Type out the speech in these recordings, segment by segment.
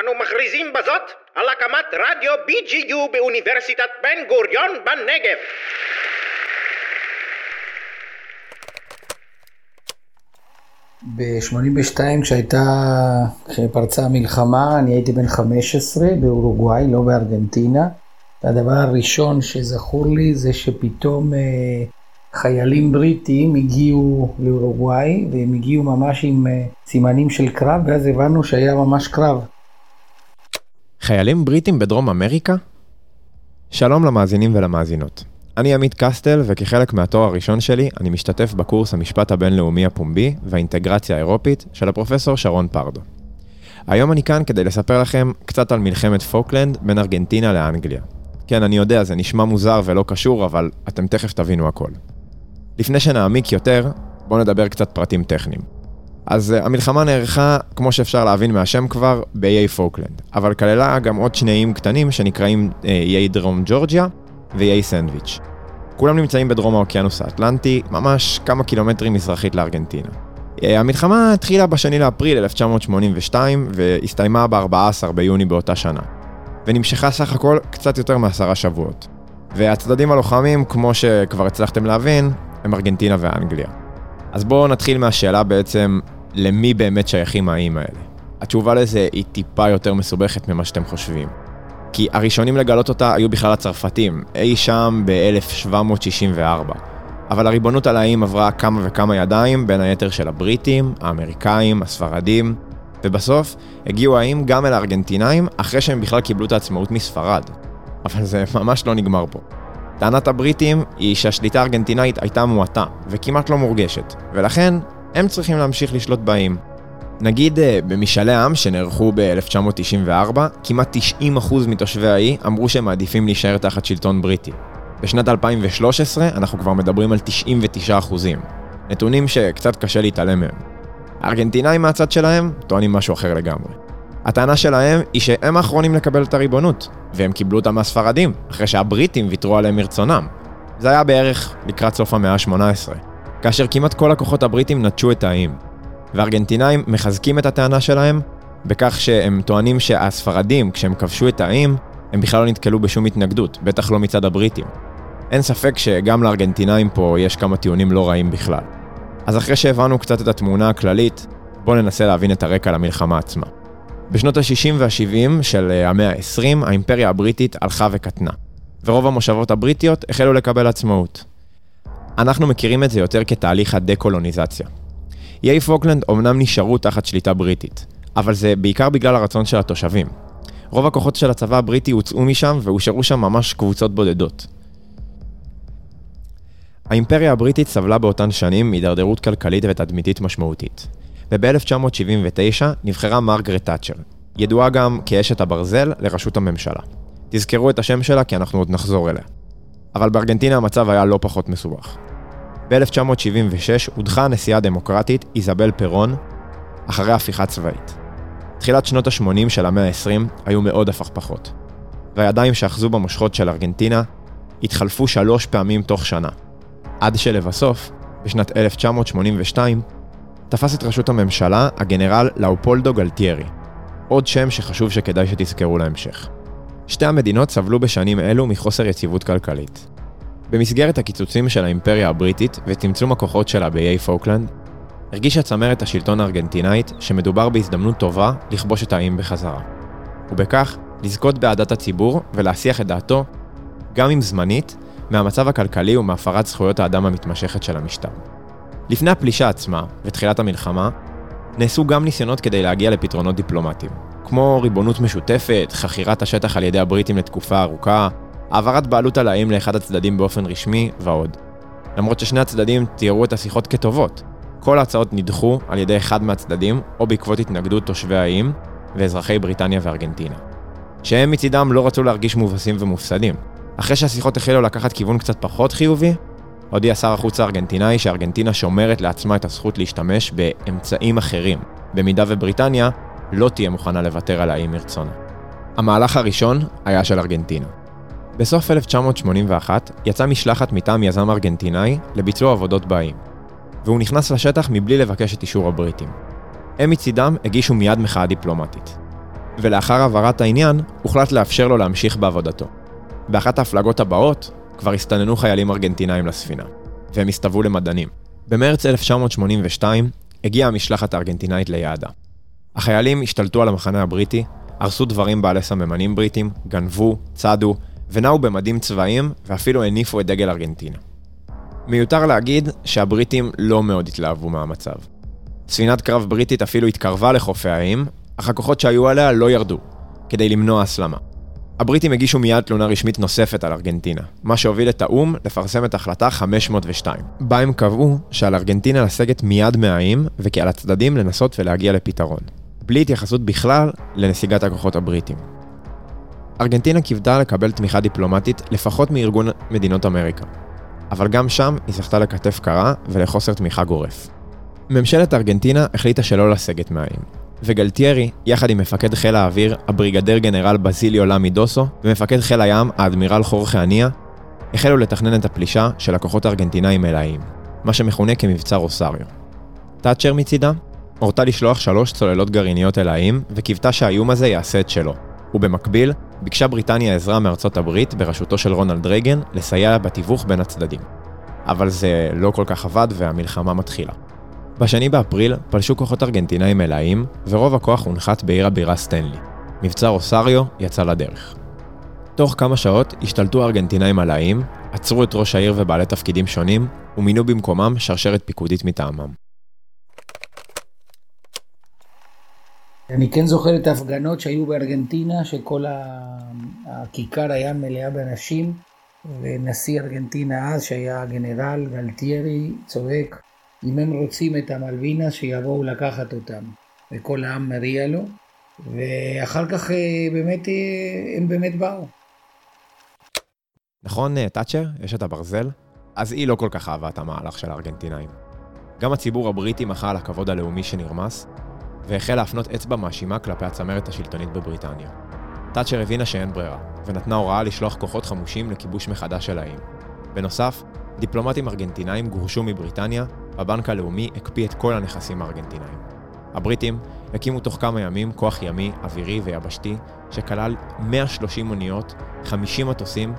אנו מכריזים בזאת על הקמת רדיו BGU באוניברסיטת בן גוריון בנגב. ב-82 כשהייתה, כשפרצה המלחמה, אני הייתי בן 15 באורוגוואי, לא בארגנטינה. והדבר הראשון שזכור לי זה שפתאום אה, חיילים בריטים הגיעו לאורוגוואי, והם הגיעו ממש עם אה, סימנים של קרב, ואז הבנו שהיה ממש קרב. חיילים בריטים בדרום אמריקה? שלום למאזינים ולמאזינות. אני עמית קסטל, וכחלק מהתואר הראשון שלי, אני משתתף בקורס המשפט הבינלאומי הפומבי והאינטגרציה האירופית של הפרופסור שרון פרדו. היום אני כאן כדי לספר לכם קצת על מלחמת פוקלנד בין ארגנטינה לאנגליה. כן, אני יודע, זה נשמע מוזר ולא קשור, אבל אתם תכף תבינו הכל. לפני שנעמיק יותר, בואו נדבר קצת פרטים טכניים. אז אה, המלחמה נערכה, כמו שאפשר להבין מהשם כבר, באיי פוקלנד, אבל כללה גם עוד שני איים קטנים שנקראים אה, איי דרום ג'ורג'יה ואיי סנדוויץ'. כולם נמצאים בדרום האוקיינוס האטלנטי, ממש כמה קילומטרים מזרחית לארגנטינה. אה, המלחמה התחילה בשני לאפריל 1982 והסתיימה ב-14 ביוני באותה שנה, ונמשכה סך הכל קצת יותר מעשרה שבועות. והצדדים הלוחמים, כמו שכבר הצלחתם להבין, הם ארגנטינה ואנגליה. אז בואו נתחיל מהשאלה בעצם, למי באמת שייכים האיים האלה? התשובה לזה היא טיפה יותר מסובכת ממה שאתם חושבים. כי הראשונים לגלות אותה היו בכלל הצרפתים, אי שם ב-1764. אבל הריבונות על האיים עברה כמה וכמה ידיים, בין היתר של הבריטים, האמריקאים, הספרדים, ובסוף הגיעו האיים גם אל הארגנטינאים, אחרי שהם בכלל קיבלו את העצמאות מספרד. אבל זה ממש לא נגמר פה. טענת הבריטים היא שהשליטה הארגנטינאית הייתה מועטה, וכמעט לא מורגשת, ולכן הם צריכים להמשיך לשלוט באים. נגיד אה, במשאלי העם שנערכו ב-1994, כמעט 90% מתושבי האי אמרו שהם מעדיפים להישאר תחת שלטון בריטי. בשנת 2013 אנחנו כבר מדברים על 99%. נתונים שקצת קשה להתעלם מהם. הארגנטינאים מהצד שלהם טוענים משהו אחר לגמרי. הטענה שלהם היא שהם האחרונים לקבל את הריבונות, והם קיבלו אותה מהספרדים, אחרי שהבריטים ויתרו עליהם מרצונם. זה היה בערך לקראת סוף המאה ה-18, כאשר כמעט כל הכוחות הבריטים נטשו את האיים. והארגנטינאים מחזקים את הטענה שלהם בכך שהם טוענים שהספרדים, כשהם כבשו את האיים, הם בכלל לא נתקלו בשום התנגדות, בטח לא מצד הבריטים. אין ספק שגם לארגנטינאים פה יש כמה טיעונים לא רעים בכלל. אז אחרי שהבנו קצת את התמונה הכללית, בואו ננסה להבין את הרקע למלחמה עצמה. בשנות ה-60 וה-70 של אה, המאה ה-20, האימפריה הבריטית הלכה וקטנה, ורוב המושבות הבריטיות החלו לקבל עצמאות. אנחנו מכירים את זה יותר כתהליך הדה-קולוניזציה. איי פוקלנד אומנם נשארו תחת שליטה בריטית, אבל זה בעיקר בגלל הרצון של התושבים. רוב הכוחות של הצבא הבריטי הוצאו משם והושארו שם ממש קבוצות בודדות. האימפריה הבריטית סבלה באותן שנים מהידרדרות כלכלית ותדמיתית משמעותית. וב-1979 נבחרה מרגרט תאצ'ר, ידועה גם כאשת הברזל לראשות הממשלה. תזכרו את השם שלה כי אנחנו עוד נחזור אליה. אבל בארגנטינה המצב היה לא פחות מסובך. ב-1976 הודחה הנשיאה הדמוקרטית איזבל פרון אחרי הפיכה צבאית. תחילת שנות ה-80 של המאה ה-20 היו מאוד הפכפכות, והידיים שאחזו במושכות של ארגנטינה התחלפו שלוש פעמים תוך שנה, עד שלבסוף, בשנת 1982, תפס את ראשות הממשלה הגנרל לאופולדו גלטיירי, עוד שם שחשוב שכדאי שתזכרו להמשך. שתי המדינות סבלו בשנים אלו מחוסר יציבות כלכלית. במסגרת הקיצוצים של האימפריה הבריטית וצמצום הכוחות שלה באיי פוקלנד, הרגישה צמרת השלטון הארגנטינאית שמדובר בהזדמנות טובה לכבוש את האיים בחזרה. ובכך, לזכות באהדת הציבור ולהסיח את דעתו, גם אם זמנית, מהמצב הכלכלי ומהפרת זכויות האדם המתמשכת של המשטר. לפני הפלישה עצמה ותחילת המלחמה, נעשו גם ניסיונות כדי להגיע לפתרונות דיפלומטיים, כמו ריבונות משותפת, חכירת השטח על ידי הבריטים לתקופה ארוכה, העברת בעלות על האיים לאחד הצדדים באופן רשמי ועוד. למרות ששני הצדדים תיארו את השיחות כטובות, כל ההצעות נדחו על ידי אחד מהצדדים או בעקבות התנגדות תושבי האיים ואזרחי בריטניה וארגנטינה. שהם מצידם לא רצו להרגיש מובסים ומופסדים. אחרי שהשיחות החלו לקחת כיוון קצת פחות חיובי, הודיע שר החוץ הארגנטינאי שארגנטינה שומרת לעצמה את הזכות להשתמש באמצעים אחרים, במידה ובריטניה לא תהיה מוכנה לוותר על האי מרצונה. המהלך הראשון היה של ארגנטינה. בסוף 1981 יצאה משלחת מטעם יזם ארגנטינאי לביצוע עבודות באיים, והוא נכנס לשטח מבלי לבקש את אישור הבריטים. הם מצידם הגישו מיד מחאה דיפלומטית. ולאחר העברת העניין, הוחלט לאפשר לו להמשיך בעבודתו. באחת ההפלגות הבאות, כבר הסתננו חיילים ארגנטינאים לספינה, והם הסתוו למדענים. במרץ 1982 הגיעה המשלחת הארגנטינאית ליעדה. החיילים השתלטו על המחנה הבריטי, הרסו דברים בעלי סממנים בריטים, גנבו, צדו, ונעו במדים צבאיים, ואפילו הניפו את דגל ארגנטינה. מיותר להגיד שהבריטים לא מאוד התלהבו מהמצב. ספינת קרב בריטית אפילו התקרבה לחופי האיים, אך הכוחות שהיו עליה לא ירדו, כדי למנוע הסלמה. הבריטים הגישו מיד תלונה רשמית נוספת על ארגנטינה, מה שהוביל את האו"ם לפרסם את החלטה 502, בה הם קבעו שעל ארגנטינה לסגת מיד מהאיים, וכי על הצדדים לנסות ולהגיע לפתרון, בלי התייחסות בכלל לנסיגת הכוחות הבריטים. ארגנטינה קיוותה לקבל תמיכה דיפלומטית לפחות מארגון מדינות אמריקה, אבל גם שם היא זכתה לכתף קרה ולחוסר תמיכה גורף. ממשלת ארגנטינה החליטה שלא לסגת מהאיים, וגלטיירי, יחד עם מפקד חיל האוויר, הבריגדר גנרל בזיליו למי דוסו, ומפקד חיל הים, האדמירל חורכה אניה, החלו לתכנן את הפלישה של הכוחות הארגנטינאים אל האיים, מה שמכונה כמבצע רוסריו. תאצ'ר מצידה, הורתה לשלוח שלוש צוללות גרעיניות אל האיים, וקיוותה שהאיום הזה יעשה את שלו. ובמקביל, ביקשה בריטניה עזרה מארצות הברית, בראשותו של רונלד רייגן, לסייע בתיווך בין הצדדים. אבל זה לא כל כך עבד והמלחמה מתחילה. בשני באפריל פלשו כוחות ארגנטינאים אל האיים, ורוב הכוח הונחת בעיר הבירה סטנלי. מבצע רוסריו יצא לדרך. תוך כמה שעות השתלטו הארגנטינאים על האיים, עצרו את ראש העיר ובעלי תפקידים שונים, ומינו במקומם שרשרת פיקודית מטעמם. אני כן זוכר את ההפגנות שהיו בארגנטינה, שכל הכיכר היה מלאה באנשים, ונשיא ארגנטינה אז, שהיה גנרל גלטיירי, צועק, אם הם רוצים את המלווינה, שיבואו לקחת אותם. וכל העם מריע לו, ואחר כך אה, באמת, אה, הם באמת באו. נכון, אה, תאצ'ר? יש את הברזל? אז היא לא כל כך אהבה את המהלך של הארגנטינאים. גם הציבור הבריטי מחה על הכבוד הלאומי שנרמס, והחל להפנות אצבע מאשימה כלפי הצמרת השלטונית בבריטניה. תאצ'ר הבינה שאין ברירה, ונתנה הוראה לשלוח כוחות חמושים לכיבוש מחדש של האיים. בנוסף, דיפלומטים ארגנטינאים גורשו מבריטניה, והבנק הלאומי הקפיא את כל הנכסים הארגנטינאים. הבריטים הקימו תוך כמה ימים כוח ימי, אווירי ויבשתי, שכלל 130 אוניות, 50 מטוסים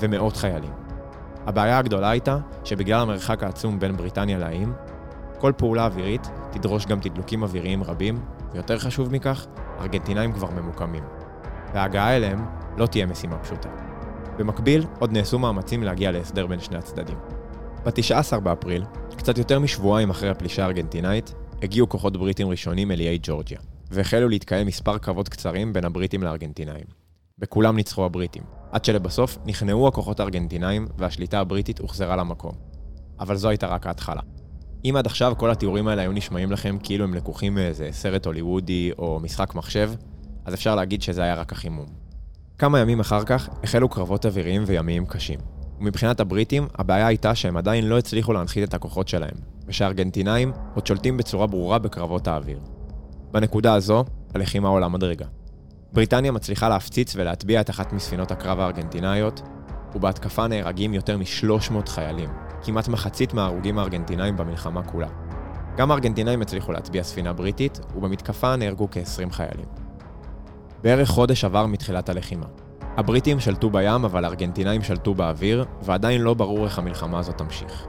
ומאות חיילים. הבעיה הגדולה הייתה שבגלל המרחק העצום בין בריטניה לאיים, כל פעולה אווירית תדרוש גם תדלוקים אוויריים רבים, ויותר חשוב מכך, ארגנטינאים כבר ממוקמים. וההגעה אליהם לא תהיה משימה פשוטה. במקביל, עוד נעשו מאמצים להגיע להסדר בין שני הצדדים. ב-19 באפריל, קצת יותר משבועיים אחרי הפלישה הארגנטינאית, הגיעו כוחות בריטים ראשונים אל איי ג'ורג'יה, והחלו להתקיים מספר קרבות קצרים בין הבריטים לארגנטינאים. בכולם ניצחו הבריטים, עד שלבסוף נכנעו הכוחות הארגנטינאים והשליטה הבריטית הוחזרה למקום. אבל זו הייתה רק ההתחלה. אם עד עכשיו כל התיאורים האלה היו נשמעים לכם כאילו הם לקוחים מאיזה סרט הוליוודי או משחק מחשב, אז אפשר להגיד שזה היה רק החימום. כמה ימים אחר כך החלו קרבות אוויריים וימיים קשים. ומבחינת הבריטים, הבעיה הייתה שהם עדיין לא הצליחו להנחית את הכוחות שלהם, ושהארגנטינאים עוד שולטים בצורה ברורה בקרבות האוויר. בנקודה הזו, הלחימה עולה מדרגה. בריטניה מצליחה להפציץ ולהטביע את אחת מספינות הקרב הארגנטינאיות, ובהתקפה נהרגים יותר מ-300 חיילים, כמעט מחצית מההרוגים הארגנטינאים במלחמה כולה. גם הארגנטינאים הצליחו להטביע ספינה בריטית, ובמתקפה נהרגו כ-20 חיילים. בערך חודש עבר מתחילת הלחימה. הבריטים שלטו בים, אבל הארגנטינאים שלטו באוויר, ועדיין לא ברור איך המלחמה הזאת תמשיך.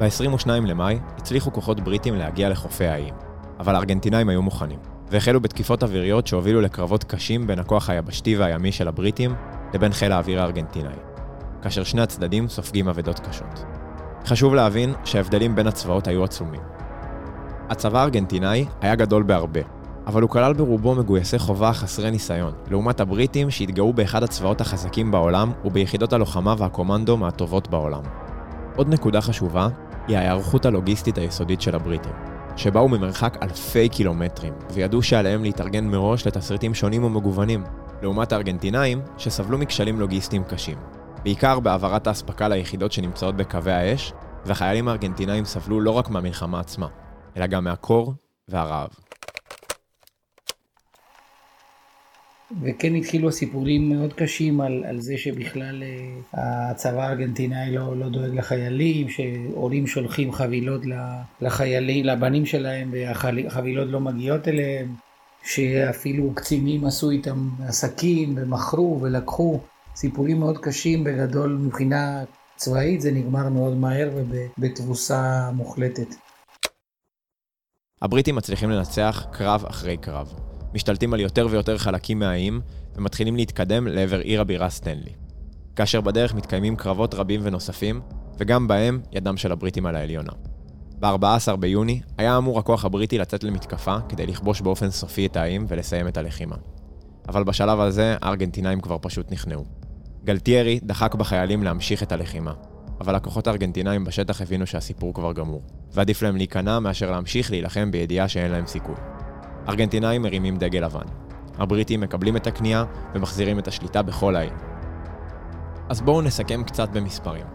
ב-22 למאי הצליחו כוחות בריטים להגיע לחופי האיים, אבל הארגנטינאים היו מוכנים, והחלו בתקיפות אוויריות שהובילו לקרבות קשים בין הכוח היבשתי והימי של הבריטים לבין חיל האוויר הארגנטינאי, כאשר שני הצדדים סופגים אבדות קשות. חשוב להבין שההבדלים בין הצבאות היו עצומים. הצבא הארגנטינאי היה גדול בהרבה, אבל הוא כלל ברובו מגויסי חובה חסרי ניסיון, לעומת הבריטים שהתגאו באחד הצבאות החזקים בעולם וביחידות הלוחמה והקומנדו מהטובות בעולם. עוד נקודה חשובה היא ההיערכות הלוגיסטית היסודית של הבריטים, שבאו ממרחק אלפי קילומטרים, וידעו שעליהם להתארגן מראש לתסריטים שונים ומגוונים, לעומת הארגנטינאים שסבלו מכשלים לוגיסטיים קשים. בעיקר בהעברת האספקה ליחידות שנמצאות בקווי האש, והחיילים הארגנטינאים סבלו לא רק מהמלחמה עצמה, אלא גם מהקור והרעב. וכן התחילו סיפורים מאוד קשים על, על זה שבכלל uh, הצבא הארגנטינאי לא, לא דואג לחיילים, שהורים שולחים חבילות לחיילים, לבנים שלהם והחבילות לא מגיעות אליהם, שאפילו קצינים עשו איתם עסקים ומכרו ולקחו. סיפורים מאוד קשים בגדול מבחינה צבאית, זה נגמר מאוד מהר ובתבוסה מוחלטת. הבריטים מצליחים לנצח קרב אחרי קרב. משתלטים על יותר ויותר חלקים מהאיים, ומתחילים להתקדם לעבר עיר הבירה סטנלי. כאשר בדרך מתקיימים קרבות רבים ונוספים, וגם בהם ידם של הבריטים על העליונה. ב-14 ביוני היה אמור הכוח הבריטי לצאת למתקפה כדי לכבוש באופן סופי את האיים ולסיים את הלחימה. אבל בשלב הזה הארגנטינאים כבר פשוט נכנעו. גלטיירי דחק בחיילים להמשיך את הלחימה, אבל הכוחות הארגנטינאים בשטח הבינו שהסיפור כבר גמור, ועדיף להם להיכנע מאשר להמשיך להילחם בידיעה שאין להם סיכוי. ארגנטינאים מרימים דגל לבן. הבריטים מקבלים את הכניעה ומחזירים את השליטה בכל העיר. אז בואו נסכם קצת במספרים.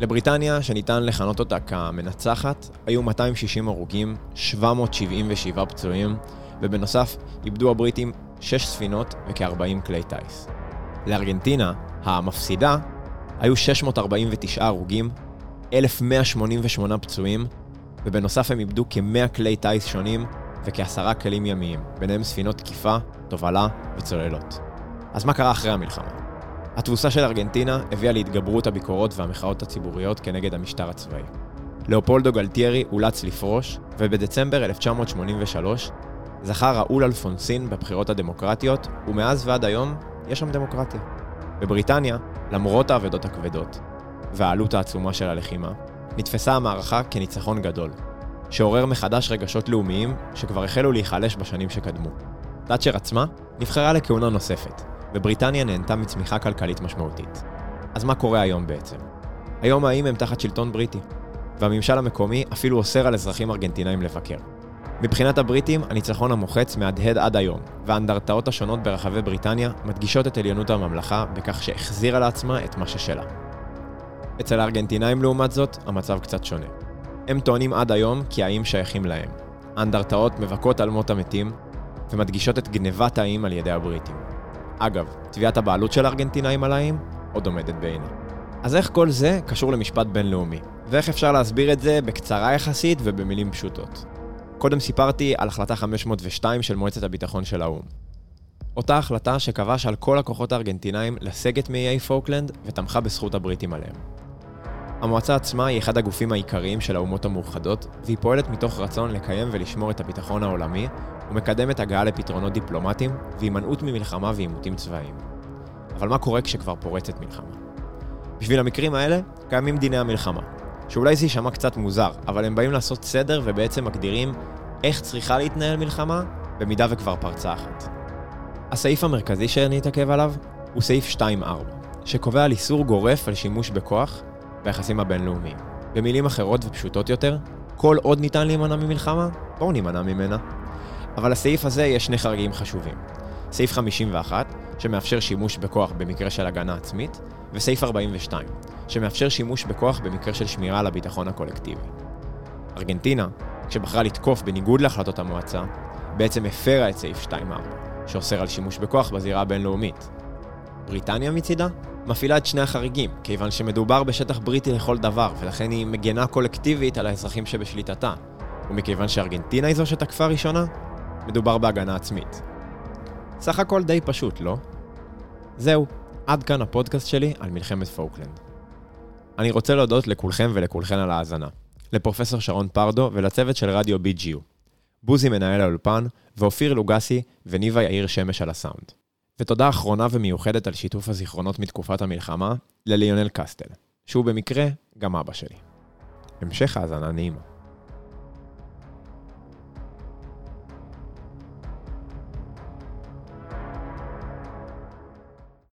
לבריטניה, שניתן לכנות אותה כמנצחת, היו 260 הרוגים, 777 פצועים, ובנוסף איבדו הבריטים 6 ספינות וכ-40 כלי טיס. לארגנטינה, המפסידה, היו 649 הרוגים, 1,188 פצועים, ובנוסף הם איבדו כ-100 כלי טיס שונים וכעשרה כלים ימיים, ביניהם ספינות תקיפה, תובלה וצוללות. אז מה קרה אחרי המלחמה? התבוסה של ארגנטינה הביאה להתגברות הביקורות והמחאות הציבוריות כנגד המשטר הצבאי. לאופולדו גלטיירי אולץ לפרוש, ובדצמבר 1983 זכה ראול אלפונסין בבחירות הדמוקרטיות, ומאז ועד היום יש שם דמוקרטיה. בבריטניה, למרות האבדות הכבדות והעלות העצומה של הלחימה, נתפסה המערכה כניצחון גדול, שעורר מחדש רגשות לאומיים שכבר החלו להיחלש בשנים שקדמו. תאצ'ר עצמה נבחרה לכהונה נוספת, ובריטניה נהנתה מצמיחה כלכלית משמעותית. אז מה קורה היום בעצם? היום האיים הם תחת שלטון בריטי, והממשל המקומי אפילו אוסר על אזרחים ארגנטינאים לבקר. מבחינת הבריטים, הניצחון המוחץ מהדהד עד היום, והאנדרטאות השונות ברחבי בריטניה מדגישות את עליונות הממלכה בכך שהחזירה לעצמה את מה ששלה. אצל הארגנטינאים לעומת זאת, המצב קצת שונה. הם טוענים עד היום כי האיים שייכים להם. האנדרטאות מבכות על מות המתים, ומדגישות את גנבת האיים על ידי הבריטים. אגב, תביעת הבעלות של הארגנטינאים על האיים עוד עומדת בעינה. אז איך כל זה קשור למשפט בינלאומי? ואיך אפשר להסביר את זה בקצרה יחסית ובמילים פשוטות? קודם סיפרתי על החלטה 502 של מועצת הביטחון של האו"ם. אותה החלטה שקבעה שעל כל הכוחות הארגנטינאים לסגת מאיי פוקלנד ותמכה בזכות הבריטים עליהם. המועצה עצמה היא אחד הגופים העיקריים של האומות המאוחדות, והיא פועלת מתוך רצון לקיים ולשמור את הביטחון העולמי, ומקדמת הגעה לפתרונות דיפלומטיים והימנעות ממלחמה ועימותים צבאיים. אבל מה קורה כשכבר פורצת מלחמה? בשביל המקרים האלה, קיימים דיני המלחמה, שאולי זה יישמע קצת מוזר, אבל הם באים לעשות סדר ובעצם מגדירים איך צריכה להתנהל מלחמה, במידה וכבר פרצה אחת. הסעיף המרכזי שאני אתעכב עליו הוא סעיף 2.4, שקובע על איסור גורף על שימוש בכוח ביחסים הבינלאומיים. במילים אחרות ופשוטות יותר, כל עוד ניתן להימנע ממלחמה, בואו נימנע ממנה. אבל לסעיף הזה יש שני חריגים חשובים. סעיף 51, שמאפשר שימוש בכוח במקרה של הגנה עצמית, וסעיף 42, שמאפשר שימוש בכוח במקרה של שמירה על הביטחון הקולקטיבי. ארגנטינה, כשבחרה לתקוף בניגוד להחלטות המועצה, בעצם הפרה את סעיף 2.4, שאוסר על שימוש בכוח בזירה הבינלאומית. בריטניה מצידה מפעילה את שני החריגים, כיוון שמדובר בשטח בריטי לכל דבר, ולכן היא מגינה קולקטיבית על האזרחים שבשליטתה. ומכיוון שארגנטינה היא זו שתקפה ראשונה, מדובר בהגנה עצמית. סך הכל די פשוט, לא? זהו, עד כאן הפודקאסט שלי על מלחמת פוקלנד. אני רוצה להודות לכולכם ולכולכן על ההאזנה. לפרופסור שרון פרדו ולצוות של רדיו BGU. בוזי מנהל האולפן, ואופיר לוגסי וניבה יאיר שמש על הסאונד. ותודה אחרונה ומיוחדת על שיתוף הזיכרונות מתקופת המלחמה לליונל קסטל, שהוא במקרה גם אבא שלי. המשך האזנה נעימה.